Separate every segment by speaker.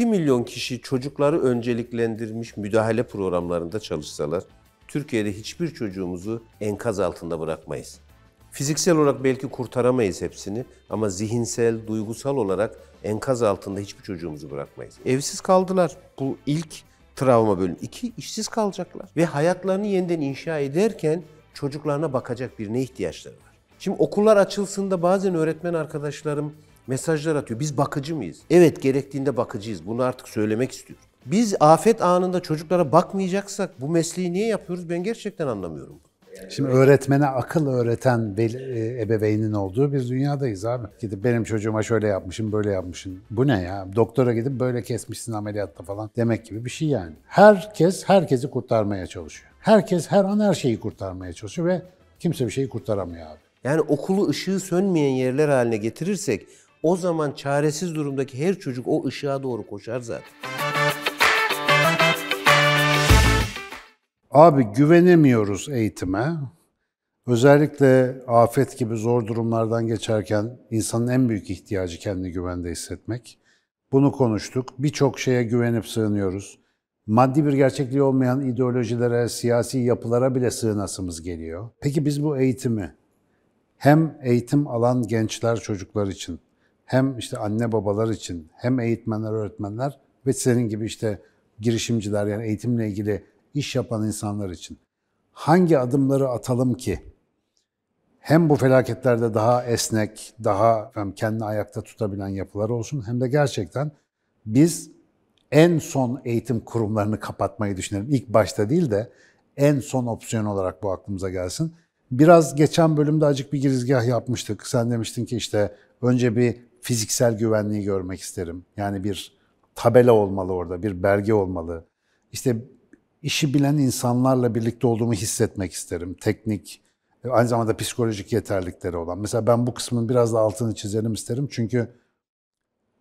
Speaker 1: 2 milyon kişi çocukları önceliklendirmiş müdahale programlarında çalışsalar, Türkiye'de hiçbir çocuğumuzu enkaz altında bırakmayız. Fiziksel olarak belki kurtaramayız hepsini ama zihinsel, duygusal olarak enkaz altında hiçbir çocuğumuzu bırakmayız. Evsiz kaldılar. Bu ilk travma bölümü. İki, işsiz kalacaklar. Ve hayatlarını yeniden inşa ederken çocuklarına bakacak birine ihtiyaçları var. Şimdi okullar açılsın bazen öğretmen arkadaşlarım mesajlar atıyor. Biz bakıcı mıyız? Evet gerektiğinde bakıcıyız. Bunu artık söylemek istiyorum. Biz afet anında çocuklara bakmayacaksak bu mesleği niye yapıyoruz ben gerçekten anlamıyorum.
Speaker 2: Şimdi öğretmene akıl öğreten e, ebeveynin olduğu bir dünyadayız abi. Gidip benim çocuğuma şöyle yapmışım, böyle yapmışım. Bu ne ya? Doktora gidip böyle kesmişsin ameliyatta falan demek gibi bir şey yani. Herkes herkesi kurtarmaya çalışıyor. Herkes her an her şeyi kurtarmaya çalışıyor ve kimse bir şeyi kurtaramıyor abi.
Speaker 1: Yani okulu ışığı sönmeyen yerler haline getirirsek o zaman çaresiz durumdaki her çocuk o ışığa doğru koşar zaten.
Speaker 2: Abi güvenemiyoruz eğitime. Özellikle afet gibi zor durumlardan geçerken insanın en büyük ihtiyacı kendini güvende hissetmek. Bunu konuştuk. Birçok şeye güvenip sığınıyoruz. Maddi bir gerçekliği olmayan ideolojilere, siyasi yapılara bile sığınasımız geliyor. Peki biz bu eğitimi hem eğitim alan gençler, çocuklar için, hem işte anne babalar için, hem eğitmenler, öğretmenler ve senin gibi işte girişimciler yani eğitimle ilgili iş yapan insanlar için hangi adımları atalım ki hem bu felaketlerde daha esnek, daha kendini ayakta tutabilen yapılar olsun hem de gerçekten biz en son eğitim kurumlarını kapatmayı düşünelim. İlk başta değil de en son opsiyon olarak bu aklımıza gelsin. Biraz geçen bölümde acık bir girizgah yapmıştık. Sen demiştin ki işte önce bir fiziksel güvenliği görmek isterim. Yani bir tabela olmalı orada, bir belge olmalı. İşte işi bilen insanlarla birlikte olduğumu hissetmek isterim. Teknik, aynı zamanda psikolojik yeterlikleri olan. Mesela ben bu kısmın biraz da altını çizelim isterim. Çünkü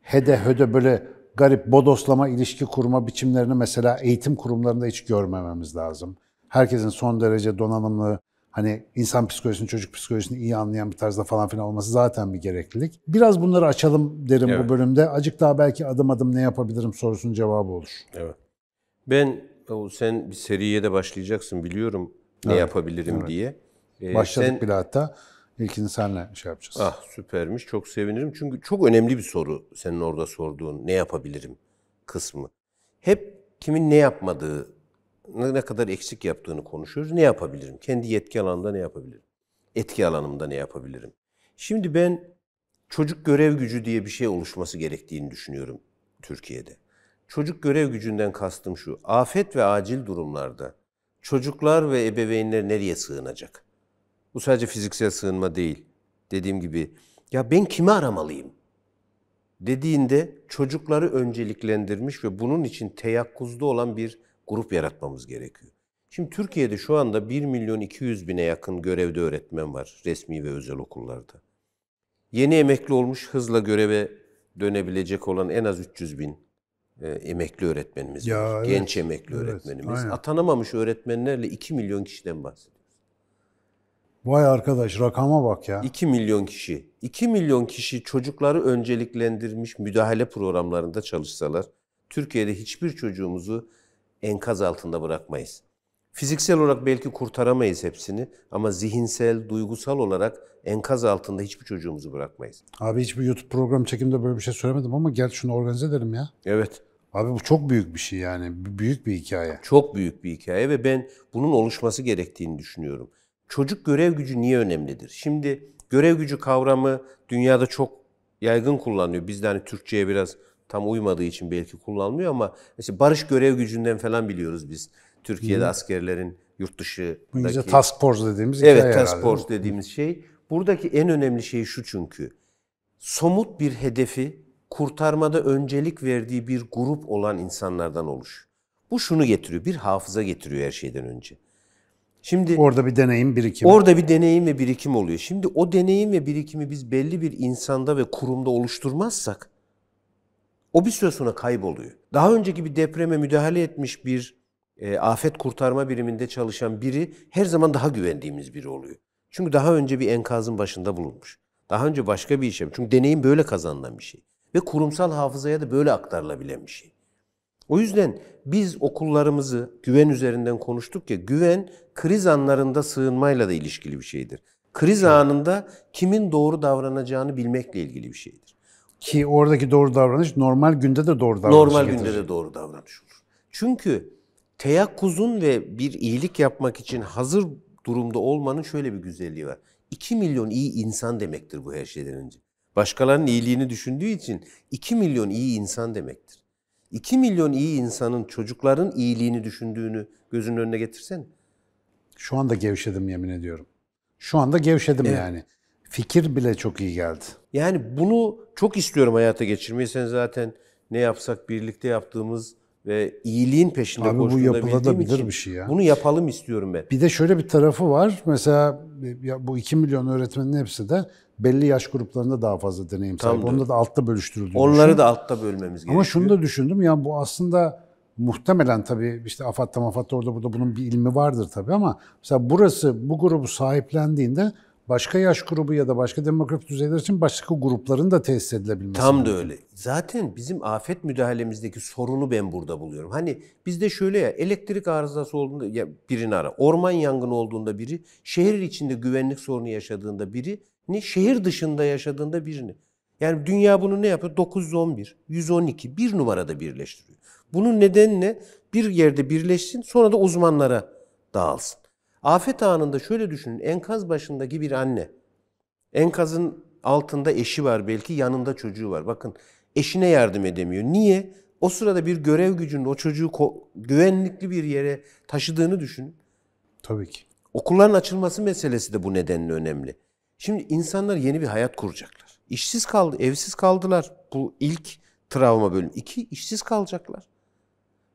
Speaker 2: hede höde böyle garip bodoslama ilişki kurma biçimlerini mesela eğitim kurumlarında hiç görmememiz lazım. Herkesin son derece donanımlı, hani insan psikolojisini, çocuk psikolojisini iyi anlayan bir tarzda falan filan olması zaten bir gereklilik. Biraz bunları açalım derim
Speaker 1: Evet.
Speaker 2: bu bölümde. Acık daha belki adım adım ne yapabilirim sorusunun cevabı olur.
Speaker 1: Evet. Ben o sen bir seriye de başlayacaksın biliyorum ne
Speaker 2: Evet,
Speaker 1: yapabilirim
Speaker 2: evet.
Speaker 1: diye. Ee,
Speaker 2: Başladık
Speaker 1: sen-
Speaker 2: bile hatta. İlkini senle şey yapacağız.
Speaker 1: Ah süpermiş. Çok sevinirim. Çünkü çok önemli bir soru senin orada sorduğun ne yapabilirim kısmı. Hep kimin ne yapmadığı, ne kadar eksik yaptığını konuşuyoruz. Ne yapabilirim? Kendi yetki alanında ne yapabilirim? Etki alanımda ne yapabilirim? Şimdi ben çocuk görev gücü diye bir şey oluşması gerektiğini düşünüyorum Türkiye'de. Çocuk görev gücünden kastım şu. Afet ve acil durumlarda çocuklar ve ebeveynler nereye sığınacak? Bu sadece fiziksel sığınma değil. Dediğim gibi ya ben kimi aramalıyım? Dediğinde çocukları önceliklendirmiş ve bunun için teyakkuzda olan bir grup yaratmamız gerekiyor. Şimdi Türkiye'de şu anda 1 milyon 200 bine yakın görevde öğretmen var resmi ve özel okullarda. Yeni emekli olmuş hızla göreve dönebilecek olan en az 300 bin e, emekli öğretmenimiz
Speaker 2: Ya
Speaker 1: var.
Speaker 2: evet,
Speaker 1: Genç emekli
Speaker 2: evet,
Speaker 1: öğretmenimiz.
Speaker 2: aynen.
Speaker 1: Atanamamış öğretmenlerle 2 milyon kişiden bahsediyoruz.
Speaker 2: Vay arkadaş rakama bak ya.
Speaker 1: 2 milyon kişi. 2 milyon kişi çocukları önceliklendirmiş müdahale programlarında çalışsalar Türkiye'de hiçbir çocuğumuzu enkaz altında bırakmayız. Fiziksel olarak belki kurtaramayız hepsini ama zihinsel, duygusal olarak enkaz altında hiçbir çocuğumuzu bırakmayız.
Speaker 2: Abi hiçbir YouTube program çekimde böyle bir şey söylemedim ama gel şunu organize edelim ya.
Speaker 1: Evet,
Speaker 2: Abi bu çok büyük bir şey yani. Büyük bir hikaye.
Speaker 1: çok büyük bir hikaye ve ben bunun oluşması gerektiğini düşünüyorum. Çocuk görev gücü niye önemlidir? Şimdi görev gücü kavramı dünyada çok yaygın kullanılıyor. Bizde hani Türkçe'ye biraz tam uymadığı için belki kullanılmıyor ama mesela barış görev gücünden falan biliyoruz biz. Türkiye'de askerlerin yurt.
Speaker 2: Bu İngilizce task force dediğimiz
Speaker 1: Evet, task
Speaker 2: herhalde,
Speaker 1: force
Speaker 2: mi?
Speaker 1: dediğimiz şey. Buradaki en önemli şey şu çünkü. Somut bir hedefi kurtarmada öncelik verdiği bir grup olan insanlardan oluş. Bu şunu getiriyor, bir hafıza getiriyor her şeyden önce. Şimdi
Speaker 2: Orada bir deneyim birikim.
Speaker 1: orada bir deneyim ve birikim oluyor. Şimdi o deneyim ve birikimi biz belli bir insanda ve kurumda oluşturmazsak o bir süre sonra kayboluyor. Daha önceki bir depreme müdahale etmiş bir e, afet kurtarma biriminde çalışan biri her zaman daha güvendiğimiz biri oluyor. Çünkü daha önce bir enkazın başında bulunmuş. Daha önce başka bir işe. Çünkü deneyim böyle kazanılan bir şey. Ve kurumsal hafızaya da böyle aktarılabilen bir şey. O yüzden biz okullarımızı güven üzerinden konuştuk ya, güven kriz anlarında sığınmayla da ilişkili bir şeydir. Kriz anında kimin doğru davranacağını bilmekle ilgili bir şeydir.
Speaker 2: Ki oradaki doğru davranış normal günde de doğru davranış
Speaker 1: Normal
Speaker 2: getirir.
Speaker 1: günde de doğru davranış olur. Çünkü teyakkuzun ve bir iyilik yapmak için hazır durumda olmanın şöyle bir güzelliği var. 2 milyon iyi insan demektir bu her şeyden önce. Başkalarının iyiliğini düşündüğü için 2 milyon iyi insan demektir. 2 milyon iyi insanın çocukların iyiliğini düşündüğünü gözünün önüne getirsen.
Speaker 2: Şu anda gevşedim yemin ediyorum. Şu anda gevşedim yani. Fikir bile çok iyi geldi.
Speaker 1: Yani bunu çok istiyorum hayata geçirmeyi. Sen zaten ne yapsak birlikte yaptığımız ve iyiliğin peşinde
Speaker 2: Abi bu yapılabilir
Speaker 1: için
Speaker 2: bir şey ya.
Speaker 1: Bunu yapalım istiyorum ben.
Speaker 2: Bir de şöyle bir tarafı var. Mesela bu 2 milyon öğretmenin hepsi de belli yaş gruplarında daha fazla deneyim sahibi.
Speaker 1: Tam da
Speaker 2: Onda da altta bölüştürüldüğünü
Speaker 1: Onları
Speaker 2: düşün.
Speaker 1: da altta bölmemiz gerekiyor.
Speaker 2: Ama şunu da düşündüm ya bu aslında muhtemelen tabii işte AFAD'da MAFAD'da orada burada bunun bir ilmi vardır tabii ama mesela burası bu grubu sahiplendiğinde başka yaş grubu ya da başka demografik düzeyler için başka grupların da tesis edilebilmesi.
Speaker 1: Tam da öyle. Zaten bizim afet müdahalemizdeki sorunu ben burada buluyorum. Hani bizde şöyle ya elektrik arızası olduğunda ya birini ara. Orman yangını olduğunda biri, şehir içinde güvenlik sorunu yaşadığında biri, ne şehir dışında yaşadığında birini. Yani dünya bunu ne yapıyor? 911, 112 bir numarada birleştiriyor. Bunun nedeni ne? Bir yerde birleşsin sonra da uzmanlara dağılsın. Afet anında şöyle düşünün. Enkaz başındaki bir anne. Enkazın altında eşi var belki yanında çocuğu var. Bakın eşine yardım edemiyor. Niye? O sırada bir görev gücünün o çocuğu güvenlikli bir yere taşıdığını düşünün.
Speaker 2: Tabii ki.
Speaker 1: Okulların açılması meselesi de bu nedenle önemli. Şimdi insanlar yeni bir hayat kuracaklar. İşsiz kaldı, evsiz kaldılar. Bu ilk travma bölüm. İki, işsiz kalacaklar.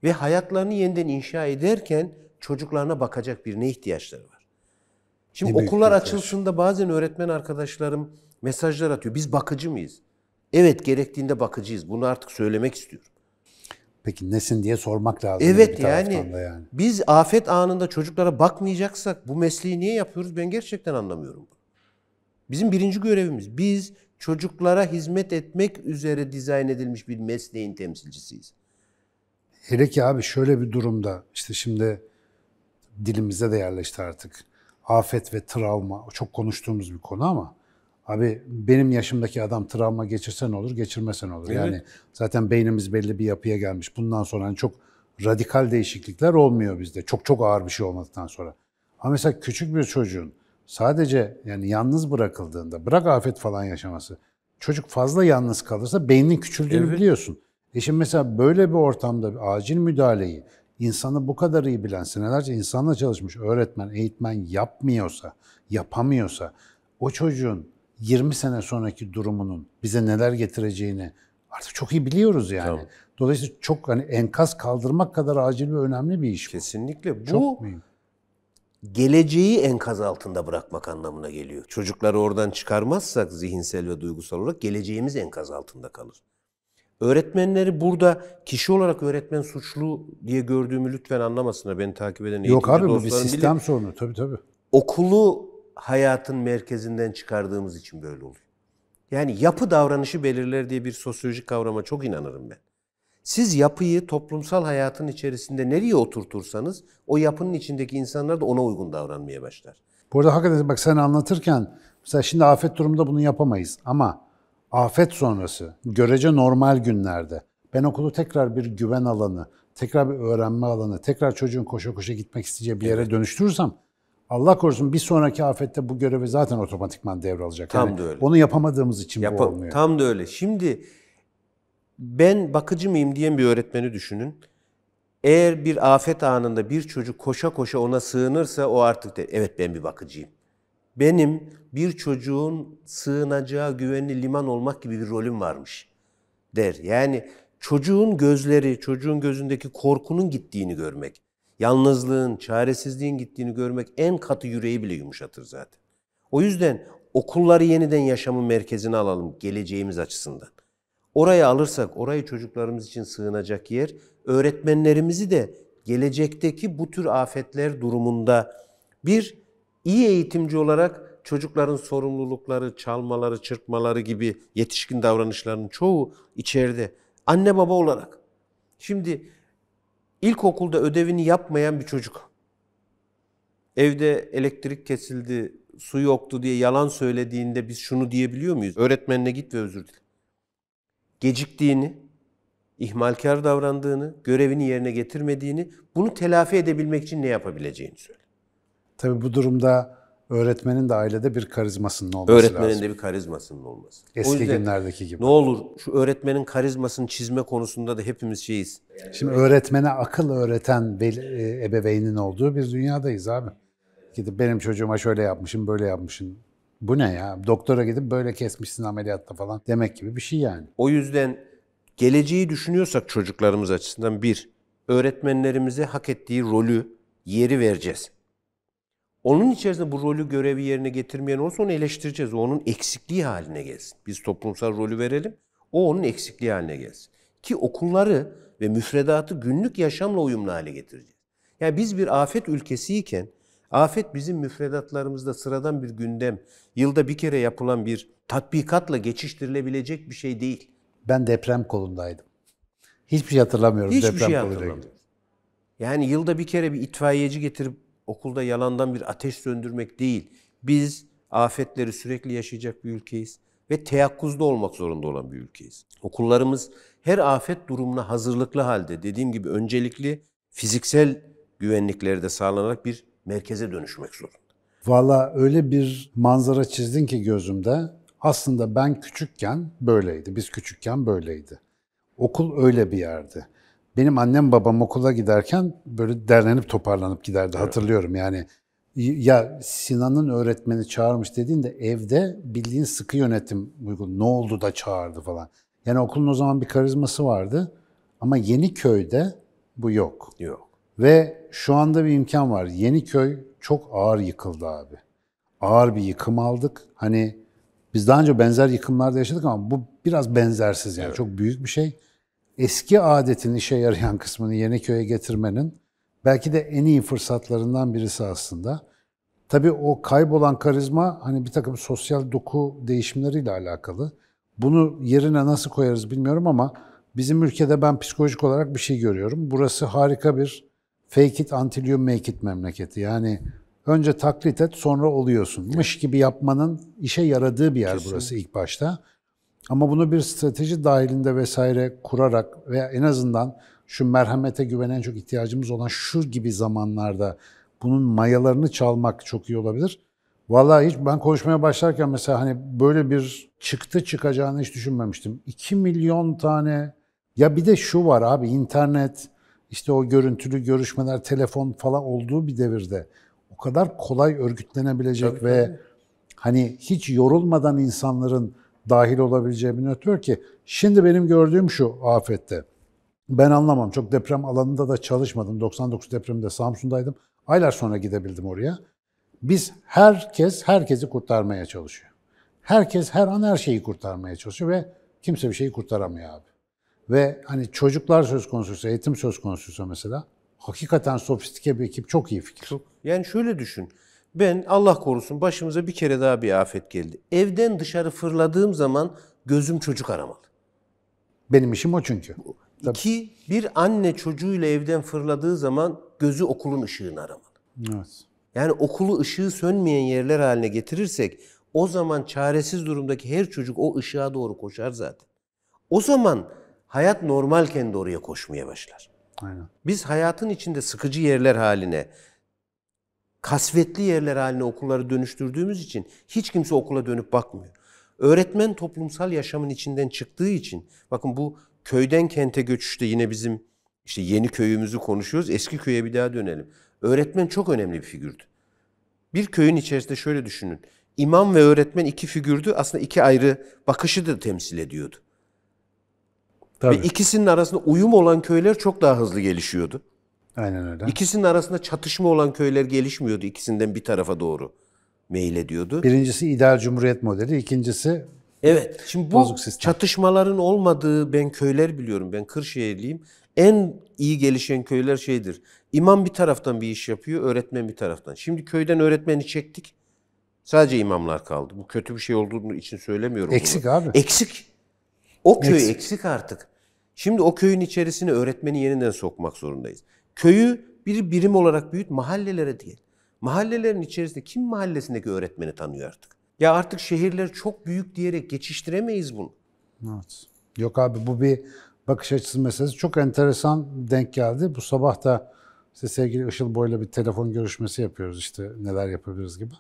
Speaker 1: Ve hayatlarını yeniden inşa ederken çocuklarına bakacak birine ihtiyaçları var. Şimdi
Speaker 2: Ne
Speaker 1: okullar
Speaker 2: bir ihtiyaç.
Speaker 1: açılsın öğretmen arkadaşlarım mesajlar atıyor. Biz bakıcı mıyız? Evet gerektiğinde bakıcıyız. Bunu artık söylemek istiyorum.
Speaker 2: Peki nesin diye sormak lazım.
Speaker 1: Evet yani,
Speaker 2: yani.
Speaker 1: biz afet anında çocuklara bakmayacaksak bu mesleği niye yapıyoruz ben gerçekten anlamıyorum. Bizim birinci görevimiz biz çocuklara hizmet etmek üzere dizayn edilmiş bir mesleğin temsilcisiyiz.
Speaker 2: Hele ki abi şöyle bir durumda işte şimdi dilimize de yerleşti artık. Afet ve travma çok konuştuğumuz bir konu ama abi benim yaşımdaki adam travma geçirse ne olur, geçirmese ne olur? Yani zaten beynimiz belli bir yapıya gelmiş. Bundan sonra hani çok radikal değişiklikler olmuyor bizde. Çok çok ağır bir şey olmadıktan sonra. Ama mesela küçük bir çocuğun sadece yani yalnız bırakıldığında, bırak afet falan yaşaması, çocuk fazla yalnız kalırsa beynin küçüldüğünü
Speaker 1: Evet.
Speaker 2: biliyorsun. E şimdi mesela böyle bir ortamda bir acil müdahaleyi insanı bu kadar iyi bilen, senelerce insanla çalışmış öğretmen, eğitmen yapmıyorsa, yapamıyorsa o çocuğun 20 sene sonraki durumunun bize neler getireceğini artık çok iyi biliyoruz yani.
Speaker 1: Tamam.
Speaker 2: Dolayısıyla çok hani enkaz kaldırmak kadar acil ve önemli bir iş bu.
Speaker 1: Kesinlikle bu
Speaker 2: Çok mühim.
Speaker 1: geleceği enkaz altında bırakmak anlamına geliyor. Çocukları oradan çıkarmazsak zihinsel ve duygusal olarak geleceğimiz enkaz altında kalır. Öğretmenleri burada kişi olarak öğretmen suçlu diye gördüğümü lütfen anlamasınlar. Beni takip eden
Speaker 2: Yok abi bu bir
Speaker 1: dostlarım bilir.
Speaker 2: sistem sorunu tabii tabii.
Speaker 1: okulu hayatın merkezinden çıkardığımız için böyle oluyor. Yani yapı davranışı belirler diye bir sosyolojik kavrama çok inanırım ben. Siz yapıyı toplumsal hayatın içerisinde nereye oturtursanız o yapının içindeki insanlar da ona uygun davranmaya başlar.
Speaker 2: Bu arada hakikaten bak sen anlatırken mesela şimdi afet durumunda bunu yapamayız ama afet sonrası görece normal günlerde ben okulu tekrar bir güven alanı, tekrar bir öğrenme alanı, tekrar çocuğun koşa koşa gitmek isteyeceği bir yere dönüştürürsem Allah korusun bir sonraki afette bu görevi zaten otomatikman devralacak.
Speaker 1: Tam
Speaker 2: Yani
Speaker 1: da öyle.
Speaker 2: Onu yapamadığımız için bu
Speaker 1: Yapa-
Speaker 2: olmuyor.
Speaker 1: Tam da öyle. Şimdi ben bakıcı mıyım diyen bir öğretmeni düşünün. Eğer bir afet anında bir çocuk koşa koşa ona sığınırsa o artık der, evet ben bir bakıcıyım. Benim bir çocuğun sığınacağı güvenli liman olmak gibi bir rolüm varmış der. Yani çocuğun gözleri, çocuğun gözündeki korkunun gittiğini görmek, yalnızlığın, çaresizliğin gittiğini görmek en katı yüreği bile yumuşatır zaten. O yüzden okulları yeniden yaşamın merkezine alalım geleceğimiz açısından. Oraya alırsak, orayı çocuklarımız için sığınacak yer, öğretmenlerimizi de gelecekteki bu tür afetler durumunda bir iyi eğitimci olarak çocukların sorumlulukları, çalmaları, çırpmaları gibi yetişkin davranışlarının çoğu içeride. Anne baba olarak. Şimdi ilkokulda ödevini yapmayan bir çocuk evde elektrik kesildi, su yoktu diye yalan söylediğinde biz şunu diyebiliyor muyuz? Öğretmenine git ve özür dile. Geciktiğini, ihmalkar davrandığını, görevini yerine getirmediğini, bunu telafi edebilmek için ne yapabileceğini söyle.
Speaker 2: Tabii bu durumda öğretmenin de ailede bir karizmasının olması
Speaker 1: Öğretmenin
Speaker 2: lazım.
Speaker 1: de bir karizmasının olması. O
Speaker 2: Eski
Speaker 1: yüzden
Speaker 2: günlerdeki gibi.
Speaker 1: Ne olur şu öğretmenin karizmasını çizme konusunda da hepimiz şeyiz.
Speaker 2: Şimdi öğretmene akıl öğreten e, ebeveynin olduğu bir dünyadayız abi. Gidip benim çocuğuma şöyle yapmışım, böyle yapmışım. Bu ne ya? Doktora gidip böyle kesmişsin ameliyatta falan demek gibi bir şey yani.
Speaker 1: O yüzden geleceği düşünüyorsak çocuklarımız açısından bir, öğretmenlerimize hak ettiği rolü, yeri vereceğiz. Onun içerisinde bu rolü, görevi yerine getirmeyen olursa onu eleştireceğiz. O onun eksikliği haline gelsin. Biz toplumsal rolü verelim, o onun eksikliği haline gelsin. Ki okulları ve müfredatı günlük yaşamla uyumlu hale getireceğiz. Yani biz bir afet ülkesiyken, afet bizim müfredatlarımızda sıradan bir gündem, yılda bir kere yapılan bir tatbikatla geçiştirilebilecek bir şey değil.
Speaker 2: Ben deprem kolundaydım. Hiçbir şey hatırlamıyorum
Speaker 1: Hiçbir
Speaker 2: deprem
Speaker 1: şey hatırlamıyorum. Yani yılda bir kere bir itfaiyeci getirip okulda yalandan bir ateş söndürmek değil. Biz afetleri sürekli yaşayacak bir ülkeyiz ve teyakkuzda olmak zorunda olan bir ülkeyiz. Okullarımız her afet durumuna hazırlıklı halde dediğim gibi öncelikli fiziksel güvenlikleri de sağlanarak bir merkeze dönüşmek zorunda.
Speaker 2: Valla öyle bir manzara çizdin ki gözümde. Aslında ben küçükken böyleydi. Biz küçükken böyleydi. Okul öyle bir yerdi. Benim annem babam okula giderken böyle derlenip toparlanıp giderdi. Hatırlıyorum yani. Ya Sinan'ın öğretmeni çağırmış dediğinde evde bildiğin sıkı yönetim uygun. Ne oldu da çağırdı falan. Yani okulun o zaman bir karizması vardı. Ama Yeniköy'de bu yok.
Speaker 1: Yok.
Speaker 2: Ve şu anda bir imkan var. Yeniköy çok ağır yıkıldı abi. Ağır bir yıkım aldık. Hani biz daha önce benzer yıkımlarda yaşadık ama bu biraz benzersiz yani. Çok büyük bir şey. Eski adetin işe yarayan kısmını Yeniköy'e getirmenin belki de en iyi fırsatlarından birisi aslında. Tabii o kaybolan karizma hani bir takım sosyal doku değişimleriyle alakalı. Bunu yerine nasıl koyarız bilmiyorum ama bizim ülkede ben psikolojik olarak bir şey görüyorum. Burası harika bir fake it until you make it memleketi. Yani önce taklit et sonra oluyorsun. Mış gibi yapmanın işe yaradığı bir yer burası ilk başta. Ama bunu bir strateji dahilinde vesaire kurarak veya en azından şu merhamete güvenen çok ihtiyacımız olan şu gibi zamanlarda bunun mayalarını çalmak çok iyi olabilir. Vallahi hiç ben konuşmaya başlarken mesela hani böyle bir çıktı çıkacağını hiç düşünmemiştim. 2 milyon tane ya bir de şu var abi internet işte o görüntülü görüşmeler telefon falan olduğu bir devirde o kadar kolay örgütlenebilecek ve hani hiç yorulmadan insanların dahil olabileceği bir network ki şimdi benim gördüğüm şu afette. Ben anlamam. Çok deprem alanında da çalışmadım. 99 depreminde Samsun'daydım. Aylar sonra gidebildim oraya. Biz herkes herkesi kurtarmaya çalışıyor. Herkes her an her şeyi kurtarmaya çalışıyor ve kimse bir şeyi kurtaramıyor abi. Ve hani çocuklar söz konusuysa, eğitim söz konusuysa mesela hakikaten sofistike bir ekip çok iyi fikir.
Speaker 1: Çok. Yani şöyle düşün. Ben Allah korusun başımıza bir kere daha bir afet geldi. Evden dışarı fırladığım zaman gözüm çocuk aramalı.
Speaker 2: Benim işim o çünkü.
Speaker 1: İki, bir anne çocuğuyla evden fırladığı zaman gözü okulun ışığını aramalı.
Speaker 2: Evet.
Speaker 1: Yani okulu ışığı sönmeyen yerler haline getirirsek o zaman çaresiz durumdaki her çocuk o ışığa doğru koşar zaten. O zaman hayat normalken de oraya koşmaya başlar.
Speaker 2: Aynen.
Speaker 1: Biz hayatın içinde sıkıcı yerler haline, kasvetli yerler haline okulları dönüştürdüğümüz için hiç kimse okula dönüp bakmıyor. Öğretmen toplumsal yaşamın içinden çıktığı için, bakın bu köyden kente göçüşte yine bizim işte yeni köyümüzü konuşuyoruz, eski köye bir daha dönelim. Öğretmen çok önemli bir figürdü. Bir köyün içerisinde şöyle düşünün. İmam ve öğretmen iki figürdü, aslında iki ayrı bakışı da temsil ediyordu.
Speaker 2: Tabii.
Speaker 1: Ve ikisinin arasında uyum olan köyler çok daha hızlı gelişiyordu.
Speaker 2: Aynen öyle.
Speaker 1: İkisinin arasında çatışma olan köyler gelişmiyordu. İkisinden bir tarafa doğru meylediyordu.
Speaker 2: Birincisi ideal cumhuriyet modeli, ikincisi
Speaker 1: Evet. Şimdi bu çatışmaların olmadığı ben köyler biliyorum. Ben Kırşehirliyim. En iyi gelişen köyler şeydir. İmam bir taraftan bir iş yapıyor, öğretmen bir taraftan. Şimdi köyden öğretmeni çektik. Sadece imamlar kaldı. Bu kötü bir şey olduğunu için söylemiyorum bunu.
Speaker 2: Eksik abi.
Speaker 1: Eksik. O köy
Speaker 2: Eksik.
Speaker 1: eksik. artık. Şimdi o köyün içerisine öğretmeni yeniden sokmak zorundayız. Köyü bir birim olarak büyüt, mahallelere değil. Mahallelerin içerisinde kim mahallesindeki öğretmeni tanıyor artık? Ya artık şehirler çok büyük diyerek geçiştiremeyiz bunu.
Speaker 2: Evet. Yok abi bu bir bakış açısı meselesi. Çok enteresan denk geldi. Bu sabah da işte sevgili Işıl Boy'la bir telefon görüşmesi yapıyoruz işte neler yapabiliriz gibi.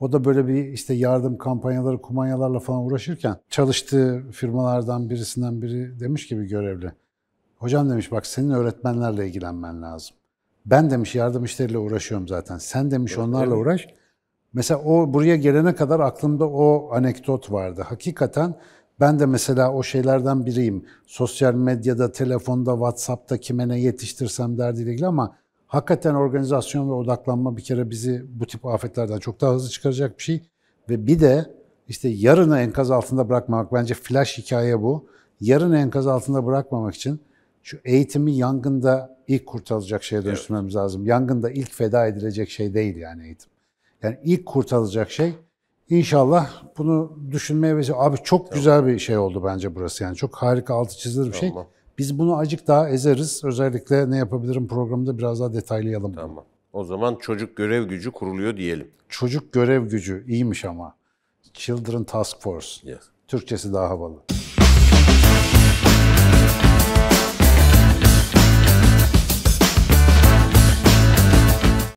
Speaker 2: O da böyle bir işte yardım kampanyaları, kumanyalarla falan uğraşırken çalıştığı firmalardan birisinden biri demiş ki bir görevli. Hocam demiş bak senin öğretmenlerle ilgilenmen lazım. Ben demiş yardım işleriyle uğraşıyorum zaten. Sen demiş onlarla
Speaker 1: evet.
Speaker 2: uğraş. Mesela o buraya gelene kadar aklımda o anekdot vardı. Hakikaten ben de mesela o şeylerden biriyim. Sosyal medyada, telefonda, WhatsApp'ta kime ne yetiştirsem derdiyle ilgili ama hakikaten organizasyon ve odaklanma bir kere bizi bu tip afetlerden çok daha hızlı çıkaracak bir şey. Ve bir de işte yarını enkaz altında bırakmamak bence flash hikaye bu. Yarını enkaz altında bırakmamak için şu eğitimi yangında ilk kurtarılacak şeye dönüştürmemiz lazım. Yangında ilk feda edilecek şey değil yani eğitim. Yani ilk kurtarılacak şey inşallah bunu düşünmeye vesile. Abi çok güzel bir şey oldu bence burası yani. Çok harika altı çizilir bir şey.
Speaker 1: Tamam.
Speaker 2: Biz bunu acık daha ezeriz. Özellikle ne yapabilirim programında biraz daha detaylayalım.
Speaker 1: Tamam. O zaman çocuk görev gücü kuruluyor diyelim.
Speaker 2: Çocuk görev gücü iyiymiş ama. Children Task Force.
Speaker 1: Yes.
Speaker 2: Türkçesi daha havalı.